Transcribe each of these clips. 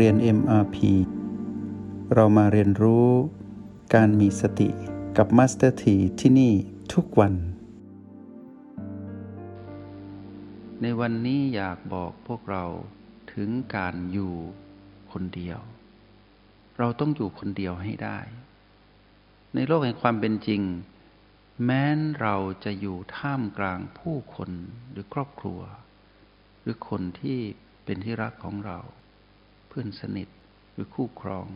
เรียน MRP เรามาเรียนรู้การมีสติกับ Master T ที่ที่นี่ทุกวัน ในวันนี้อยากบอกพวกเราถึงการอยู่คนเดียว เราต้องอยู่คนเดียวให้ได้ ในโลกแห่งความเป็นจริง แม้นเราจะอยู่ท่ามกลางผู้คนหรือครอบครัว หรือคนที่เป็นที่รักของเรา พื่อนสนิท หรือคู่ครอง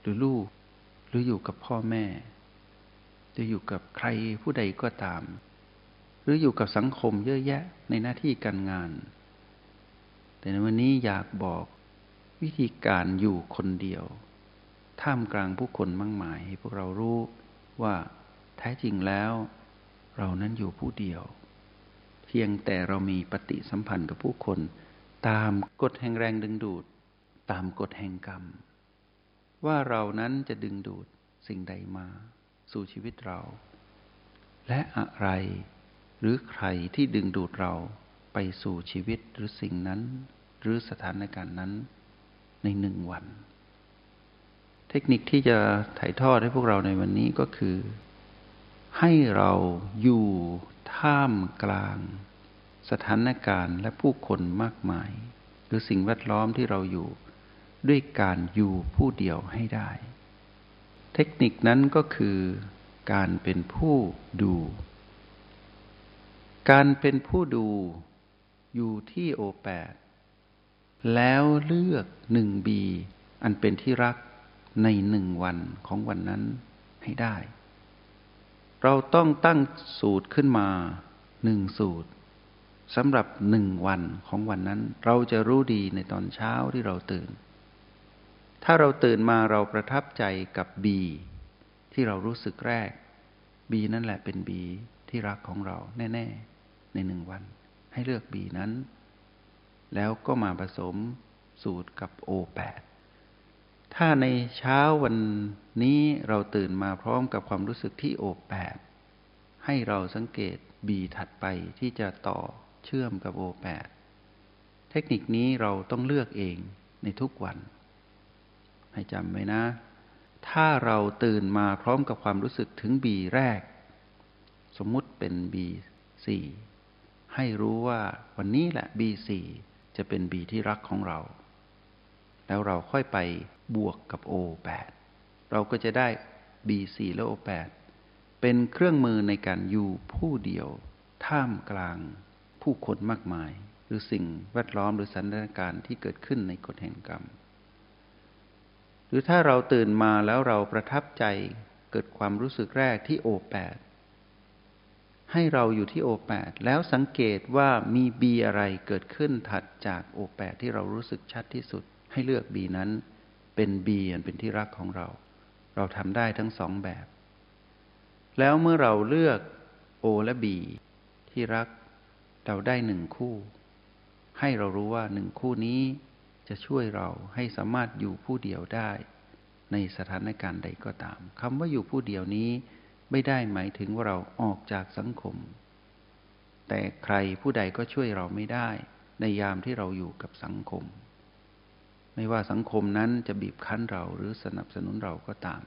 หรือลูก หรืออยู่กับพ่อแม่ จะอยู่กับใครผู้ใดก็ตาม หรืออยู่กับสังคมเยอะแยะในหน้าที่การงาน แต่ในวันนี้อยากบอกวิธีการอยู่คนเดียว ท่ามกลางผู้คนมากมายให้พวกเรารู้ว่าแท้จริงแล้ว เรานั้นอยู่ผู้เดียว เพียงแต่เรามีปฏิสัมพันธ์กับผู้คน ตามกฎแห่งแรงดึงดูด ตามกฎแห่งกรรม ว่าเรานั้นจะดึงดูดสิ่งใดมา สู่ชีวิตเรา และอะไรหรือใครที่ดึงดูดเราไปสู่ชีวิตหรือสิ่งนั้น หรือสถานการณ์นั้นในหนึ่งวัน เทคนิคที่จะถ่ายทอดให้พวกเราในวันนี้ก็คือ ให้เราอยู่ท่ามกลาง สถานการณ์และผู้คนมากมาย หรือสิ่งแวดล้อมที่เราอยู่ ด้วยการอยู่ผู้เดียวให้ได้ เทคนิคนั้นก็คือการเป็นผู้ดู การเป็นผู้ดูอยู่ที่โอแปดแล้วเลือกหนึ่งบีอันเป็นที่รักในหนึ่งวันของวันนั้นให้ได้ เราต้องตั้งสูตรขึ้นมาหนึ่งสูตรสำหรับหนึ่งวันของวันนั้น เราจะรู้ดีในตอนเช้าที่เราตื่น ถ้าเราตื่นมาเราประทับใจกับบีที่เรารู้สึกแรกบีนั่นแหละเป็นบีที่รักของเราแน่ ๆ ในหนึ่งวัน ให้เลือกบีนั้น แล้วก็มาผสมสูตรกับโอแปดถ้าในเช้าวันนี้เราตื่นมาพร้อมกับความรู้สึกที่โอแปดให้เราสังเกตบีถัดไปที่จะต่อเชื่อมกับโอแปดเทคนิคนี้เราต้องเลือกเองในทุกวัน ให้จำไว้นะ ถ้าเราตื่นมาพร้อมกับความรู้สึกถึงบีแรก สมมุติเป็นบีสี่ให้รู้ว่าวันนี้แหละบีสี่จะเป็นบีที่รักของเรา แล้วเราค่อยไปบวกกับโอแปดเราก็จะได้บีสี่และโอแปดเป็นเครื่องมือในการอยู่ผู้เดียว ท่ามกลางผู้คนมากมาย หรือสิ่งแวดล้อมหรือสถานการณ์ที่เกิดขึ้นในกฎแห่งกรรม หรือถ้าเราตื่นมาแล้วเราประทับใจเกิดความรู้สึกแรกที่โอแปดให้เราอยู่ที่โอแปดแล้วสังเกตว่ามีบีอะไรเกิดขึ้นถัดจากโอแปดที่เรารู้สึกชัดที่สุด ให้เลือกบีนั้น เป็นบีอันเป็นที่รักของเรา เราทำได้ทั้งสองแบบ แล้วเมื่อเราเลือกโอและบีที่รักเราได้หนึ่งคู่ ให้เรารู้ว่าหนึ่งคู่นี้ จะช่วยเราให้สามารถอยู่ผู้เดียวได้ ในสถานการณ์ใดก็ตามคำว่าอยู่ผู้เดียวนี้ไม่ได้หมายถึงว่าเราออกจากสังคม แต่ใครผู้ใดก็ช่วยเราไม่ได้ ในยามที่เราอยู่กับสังคม ไม่ว่าสังคมนั้นจะบีบคั้นเราหรือสนับสนุนเราก็ตาม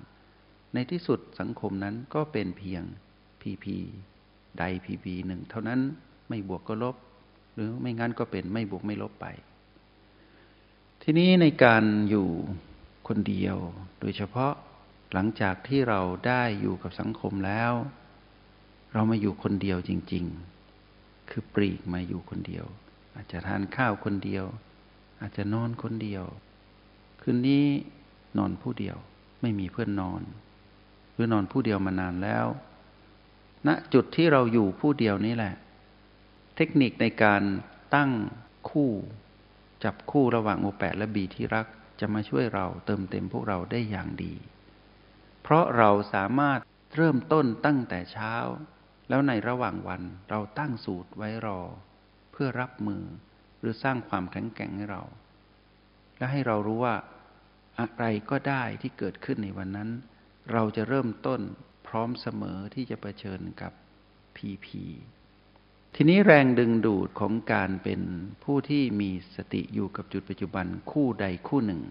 ในที่สุดสังคมนั้นก็เป็นเพียงพีพีใดพีพีหนึ่งเท่านั้นไม่บวกก็ลบ หรือไม่งั้นก็เป็นไม่บวกไม่ลบไป ทีนี้ในการอยู่คนเดียว โดยเฉพาะหลังจากที่เราได้อยู่กับสังคมแล้ว เรามาอยู่คนเดียวจริง ๆ คือปลีกมาอยู่คนเดียว อาจจะทานข้าวคนเดียว อาจจะนอนคนเดียว คืนนี้นอนผู้เดียวไม่มีเพื่อนนอน หรือนอนผู้เดียวมานานแล้วณนะจุดที่เราอยู่ผู้เดียวนี้แหละ เทคนิคในการตั้งคู่ จับคู่ระหว่างโอแปดและบีที่รักจะมาช่วยเราเติมเต็มพวกเราได้อย่างดี เพราะเราสามารถเริ่มต้นตั้งแต่เช้า แล้วในระหว่างวันเราตั้งสูตรไว้รอ เพื่อรับมือหรือสร้างความแข็งแกร่งให้เรา และให้เรารู้ว่าอะไรก็ได้ที่เกิดขึ้นในวันนั้น เราจะเริ่มต้นพร้อมเสมอที่จะะเผชิญกับพีพี ทีนี้แรงดึงดูดของการเป็นผู้ที่มีสติอยู่กับจุดปัจจุบันคู่ใดคู่หนึ่ง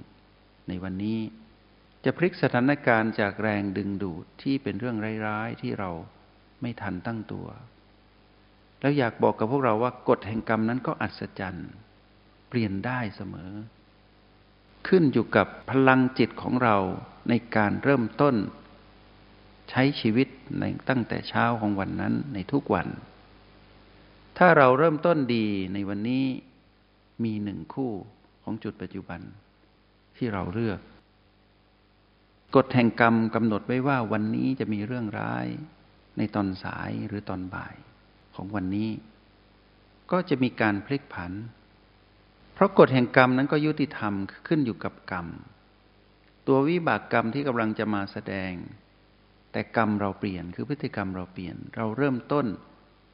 ในวันนี้ จะพลิกสถานการณ์จากแรงดึงดูดที่เป็นเรื่องร้ายๆที่เราไม่ทันตั้งตัว แล้วอยากบอกกับพวกเราว่ากฎแห่งกรรมนั้นก็อัศจรรย์ เปลี่ยนได้เสมอ ขึ้นอยู่กับพลังจิตของเราในการเริ่มต้น ใช้ชีวิตในตั้งแต่เช้าของวันนั้นในทุกวัน ถ้าเราเริ่มต้นดีในวันนี้มีหนึ่งคู่ของจุดปัจจุบันที่เราเลือก กฎแห่งกรรมกำหนดไว้ว่าวันนี้จะมีเรื่องร้ายในตอนสายหรือตอนบ่ายของวันนี้ ก็จะมีการพลิกผัน เพราะกฎแห่งกรรมนั้นก็ยุติธรรมขึ้นอยู่กับกรรม ตัววิบากกรรมที่กำลังจะมาแสดง แต่กรรมเราเปลี่ยนคือพฤติกรรมเราเปลี่ยน เราเริ่มต้น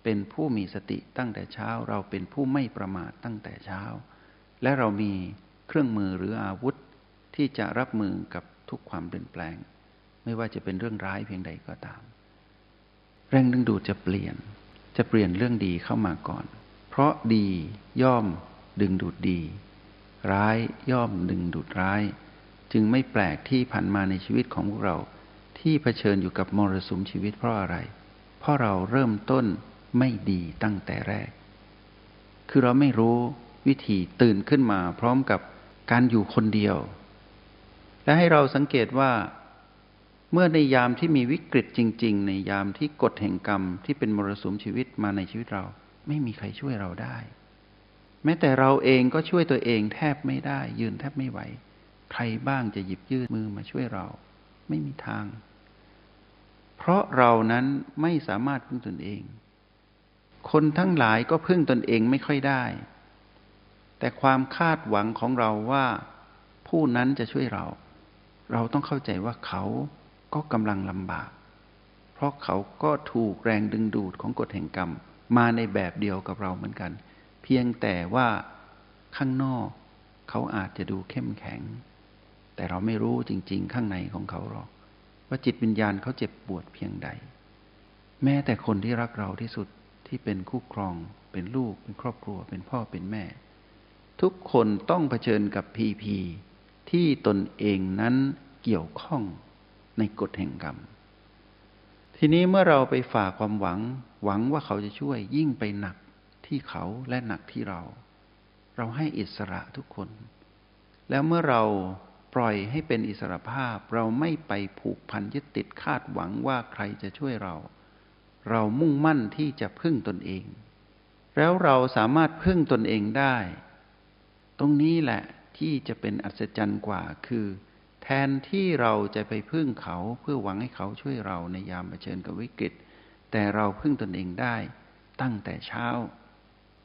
เป็นผู้มีสติตั้งแต่เช้า เราเป็นผู้ไม่ประมาทตั้งแต่เช้า และเรามีเครื่องมือหรืออาวุธที่จะรับมือกับทุกความเปลี่ยนแปลง ไม่ว่าจะเป็นเรื่องร้ายเพียงใดก็ตาม แรงดึงดูดจะเปลี่ยน จะเปลี่ยนเรื่องดีเข้ามาก่อน เพราะดีย่อมดึงดูดดี ร้ายย่อมดึงดูดร้าย จึงไม่แปลกที่ผ่านมาในชีวิตของพวกเราที่เผชิญอยู่กับมรสุมชีวิตเพราะอะไร เพราะเราเริ่มต้น ไม่ดีตั้งแต่แรก คือเราไม่รู้วิธีตื่นขึ้นมาพร้อมกับการอยู่คนเดียว และให้เราสังเกตว่า เมื่อในยามที่มีวิกฤตจริง ๆ ในยามที่กฎแห่งกรรมที่เป็นมรสุมชีวิตมาในชีวิตเรา ไม่มีใครช่วยเราได้ แม้แต่เราเองก็ช่วยตัวเองแทบไม่ได้ ยืนแทบไม่ไหว ใครบ้างจะหยิบยื่นมือมาช่วยเรา ไม่มีทาง เพราะเรานั้นไม่สามารถพึ่งตนเอง คนทั้งหลายก็พึ่งตนเองไม่ค่อยได้ แต่ความคาดหวังของเราว่า ผู้นั้นจะช่วยเรา เราต้องเข้าใจว่าเขาก็กำลังลำบาก เพราะเขาก็ถูกแรงดึงดูดของกฎแห่งกรรม มาในแบบเดียวกับเราเหมือนกัน เพียงแต่ว่าข้างนอกเขาอาจจะดูเข้มแข็ง แต่เราไม่รู้จริง ๆ ข้างในของเขาหรอก ว่าจิตวิญญาณเขาเจ็บปวดเพียงใด แม้แต่คนที่รักเราที่สุด ที่เป็นคู่ครอง เป็นลูก เป็นครอบครัว เป็นพ่อเป็นแม่ ทุกคนต้องเผชิญกับพีพีที่ตนเองนั้นเกี่ยวข้องในกฎแห่งกรรม ทีนี้เมื่อเราไปฝากความหวัง หวังว่าเขาจะช่วยยิ่งไปหนักที่เขาและหนักที่เรา เราให้อิสระทุกคน แล้วเมื่อเราปล่อยให้เป็นอิสระภาพ เราไม่ไปผูกพันยึดติดคาดหวังว่าใครจะช่วยเรา เรามุ่งมั่นที่จะพึ่งตนเอง แล้วเราสามารถพึ่งตนเองได้ ตรงนี้แหละที่จะเป็นอัศจรรย์กว่าคือ แทนที่เราจะไปพึ่งเขาเพื่อหวังให้เขาช่วยเราในยามเผชิญกับวิกฤต แต่เราพึ่งตนเองได้ ตั้งแต่เช้า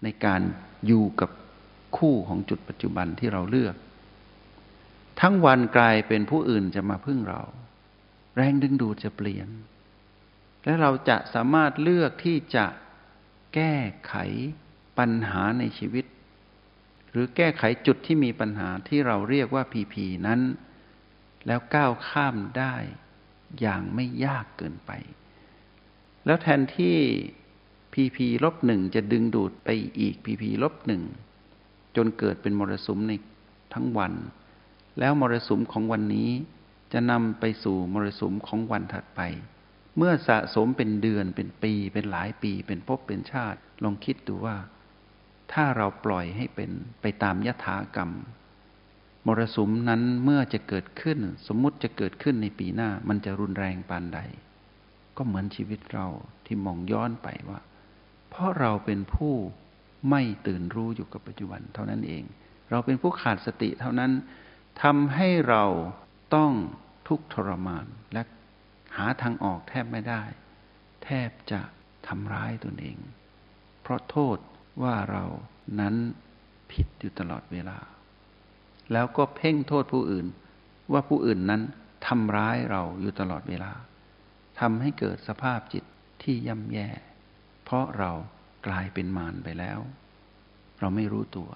ในการอยู่กับคู่ของจุดปัจจุบันที่เราเลือก ทั้งวันกลายเป็นผู้อื่นจะมาพึ่งเรา แรงดึงดูดจะเปลี่ยน และเราจะสามารถเลือกที่จะแก้ไขปัญหาในชีวิต หรือแก้ไขจุดที่มีปัญหาที่เราเรียกว่าพีพีนั้น แล้วก้าวข้ามได้อย่างไม่ยากเกินไป แล้วแทนที่พีพีลบหนึ่งจะดึงดูดไปอีกพีพีลบหนึ่งจนเกิดเป็นมรสุมในทั้งวัน แล้วมรสุมของวันนี้จะนำไปสู่มรสุมของวันถัดไป เมื่อสะสมเป็นเดือนเป็นปี เป็นหลายปี เป็นภพเป็นชาติ ลองคิดดูว่า ถ้าเราปล่อยให้เป็นไปตามยถากรรม มรสุมนั้นเมื่อจะเกิดขึ้น สมมุติจะเกิดขึ้นในปีหน้า มันจะรุนแรงปานใด ก็เหมือนชีวิตเราที่มองย้อนไปว่า เพราะเราเป็นผู้ไม่ตื่นรู้อยู่กับปัจจุบันเท่านั้นเอง เราเป็นผู้ขาดสติเท่านั้นทำให้เราต้องทุกข์ทรมานและ หาทางออกแทบไม่ได้ แทบจะทำร้ายตนเอง เพราะโทษว่าเรานั้นผิดอยู่ตลอดเวลา แล้วก็เพ่งโทษผู้อื่น ว่าผู้อื่นนั้นทำร้ายเราอยู่ตลอดเวลาทำให้เกิดสภาพจิตที่ย่ำแย่ เพราะเรากลายเป็นมารไปแล้ว เราไม่รู้ตัว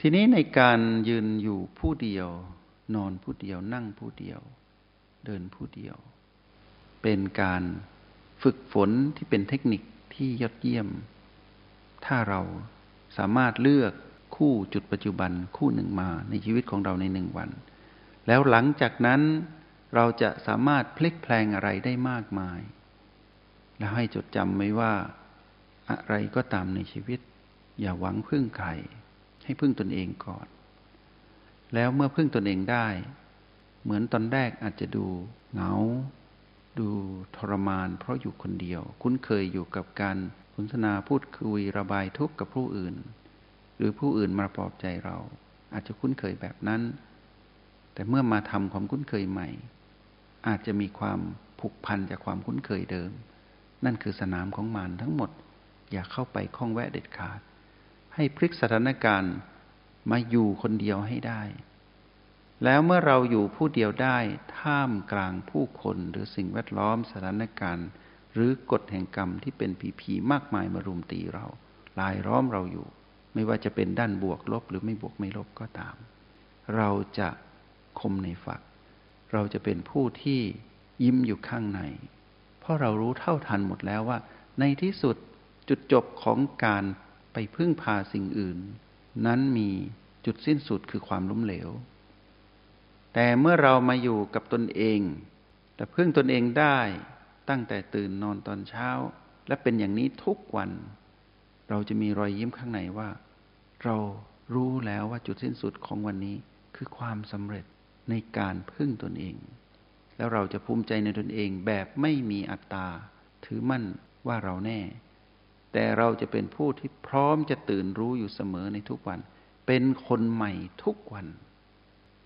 ทีนี้ในการยืนอยู่ผู้เดียว นอนผู้เดียวนั่งผู้เดียว เดินผู้เดียว เป็นการฝึกฝนที่เป็นเทคนิคที่ยอดเยี่ยม ถ้าเราสามารถเลือกคู่จุดปัจจุบันคู่หนึ่งมาในชีวิตของเราในหนึ่งวัน แล้วหลังจากนั้นเราจะสามารถพลิกแพลงอะไรได้มากมาย แล้วให้จดจำไว้ว่า อะไรก็ตามในชีวิต อย่าหวังพึ่งใครให้พึ่งตนเองก่อน แล้วเมื่อพึ่งตนเองได้ เหมือนตอนแรกอาจจะดูเหงา ดูทรมาน เพราะอยู่คนเดียว คุ้นเคยอยู่กับการสนทนาพูดคุยระบายทุกข์กับผู้อื่น หรือผู้อื่นมาปลอบใจเรา อาจจะคุ้นเคยแบบนั้น แต่เมื่อมาทำความคุ้นเคยใหม่ อาจจะมีความผูกพันจากความคุ้นเคยเดิม นั่นคือสนามของมารทั้งหมด อย่าเข้าไปคล้องแวะเด็ดขาด ให้พลิกสถานการณ์มาอยู่คนเดียวให้ได้ แล้วเมื่อเราอยู่ผู้เดียวได้ท่ามกลางผู้คนหรือสิ่งแวดล้อมสถานการณ์ หรือกฎแห่งกรรมที่เป็นผีผีมากมายมารุมตีเราลายล้อมเราอยู่ ไม่ว่าจะเป็นด้านบวกลบหรือไม่บวกไม่ลบก็ตาม เราจะคมในฝัก เราจะเป็นผู้ที่ยิ้มอยู่ข้างใน เพราะเรารู้เท่าทันหมดแล้วว่า ในที่สุดจุดจบของการไปพึ่งพาสิ่งอื่น นั้นมีจุดสิ้นสุดคือความล้มเหลว แต่เมื่อเรามาอยู่กับตนเอง แต่พึ่งตนเองได้ตั้งแต่ตื่นนอนตอนเช้า และเป็นอย่างนี้ทุกวัน เราจะมีรอยยิ้มข้างในว่า เรารู้แล้วว่าจุดสิ้นสุดของวันนี้คือความสำเร็จในการพึ่งตนเอง แล้วเราจะภูมิใจในตนเองแบบไม่มีอัตตา ถือมั่นว่าเราแน่ แต่เราจะเป็นผู้ที่พร้อมจะตื่นรู้อยู่เสมอในทุกวัน เป็นคนใหม่ทุกวัน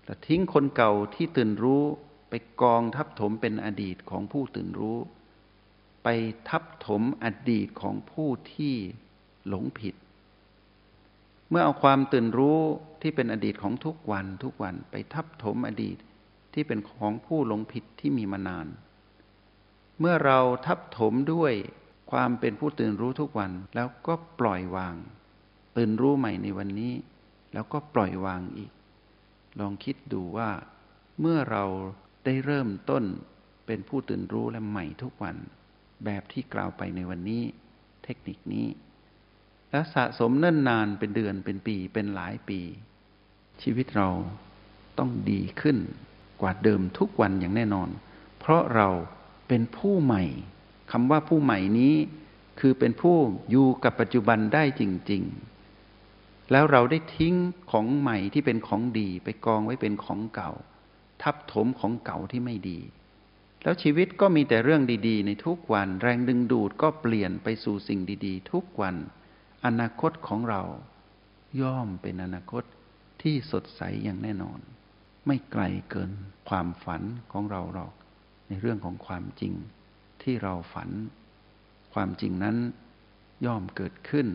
แต่ทิ้งคนเก่าที่ตื่นรู้ไปกองทับถมเป็นอดีตของผู้ตื่นรู้ ไปทับถมอดีตของผู้ที่หลงผิด เมื่อเอาความตื่นรู้ที่เป็นอดีตของทุกวันทุกวันไปทับถมอดีตที่เป็นของผู้หลงผิดที่มีมานาน เมื่อเราทับถมด้วยความเป็นผู้ตื่นรู้ทุกวันแล้วก็ปล่อยวาง ตื่นรู้ใหม่ในวันนี้ แล้วก็ปล่อยวางอีก ลองคิดดูว่า เมื่อเราได้เริ่มต้นเป็นผู้ตื่นรู้และใหม่ทุกวัน แบบที่กล่าวไปในวันนี้ เทคนิคนี้ แล้วสะสมเนิ่นนานเป็นเดือนเป็นปีเป็นหลายปี ชีวิตเราต้องดีขึ้นกว่าเดิมทุกวันอย่างแน่นอน เพราะเราเป็นผู้ใหม่คำว่าผู้ใหม่นี้ คือเป็นผู้อยู่กับปัจจุบันได้จริง ๆ แล้วเราได้ทิ้งของใหม่ที่เป็นของดี ไปกองไว้เป็นของเก่า ทับถมของเก่าที่ไม่ดี แล้วชีวิตก็มีแต่เรื่องดีๆ ในทุกวัน แรงดึงดูดก็เปลี่ยนไปสู่สิ่งดีๆ ทุกวัน อนาคตของเรา ย่อมเป็นอนาคตที่สดใสอย่างแน่นอน ไม่ไกลเกินความฝันของเราหรอก ในเรื่องของความจริงที่เราฝัน ความจริงนั้นย่อมเกิดขึ้น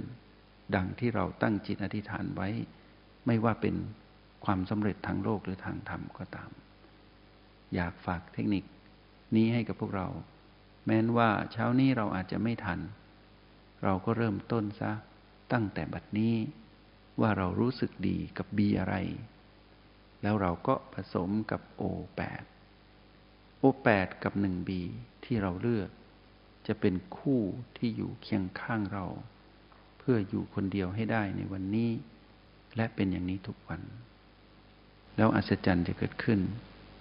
ดังที่เราตั้งจิตอธิษฐานไว้ ไม่ว่าเป็นความสำเร็จทางโลกหรือทางธรรมก็ตาม อยากฝากเทคนิคนี้ให้กับพวกเรา แม้นว่าเช้านี้เราอาจจะไม่ทัน เราก็เริ่มต้นซะตั้งแต่บัดนี้ว่าเรารู้สึกดีกับบีอะไร แล้วเราก็ผสมกับโอแปดโอแปดกับหนึ่งบีที่เราเลือก จะเป็นคู่ที่อยู่เคียงข้างเรา พื่ออยู่คนเดียวให้ได้ในวันนี้ และเป็นอย่างนี้ทุกวัน แล้วอัศจรรย์จะเกิดขึ้น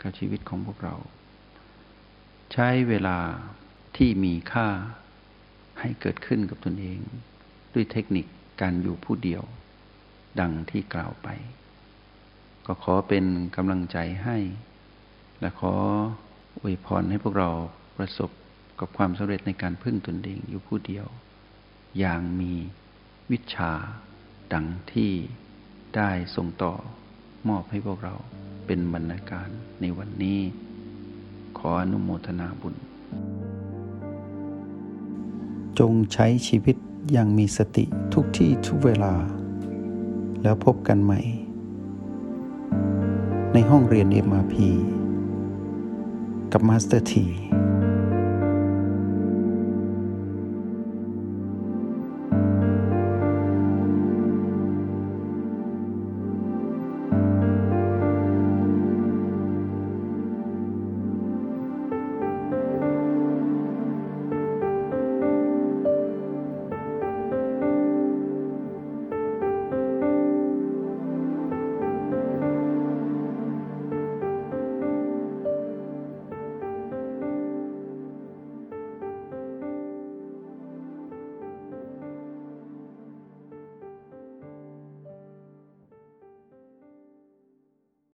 กับชีวิตของพวกเรา ใช้เวลาที่มีค่าให้เกิดขึ้นกับตนเอง ด้วยเทคนิคการอยู่ผู้เดียว ดังที่กล่าวไป ก็ขอเป็นกำลังใจให้ และขออวยพรให้พวกเราประสบกับความสำเร็จในการพึ่งตนเองอยู่ผู้เดียว อย่างมี วิชา ดังที่ได้ส่งต่อมอบให้พวกเราเป็นบรรณาการในวันนี้ ขออนุโมทนาบุญ จงใช้ชีวิตอย่างมีสติทุกที่ทุกเวลา แล้วพบกันใหม่ ในห้องเรียน MRP กับมาสเตอร์ที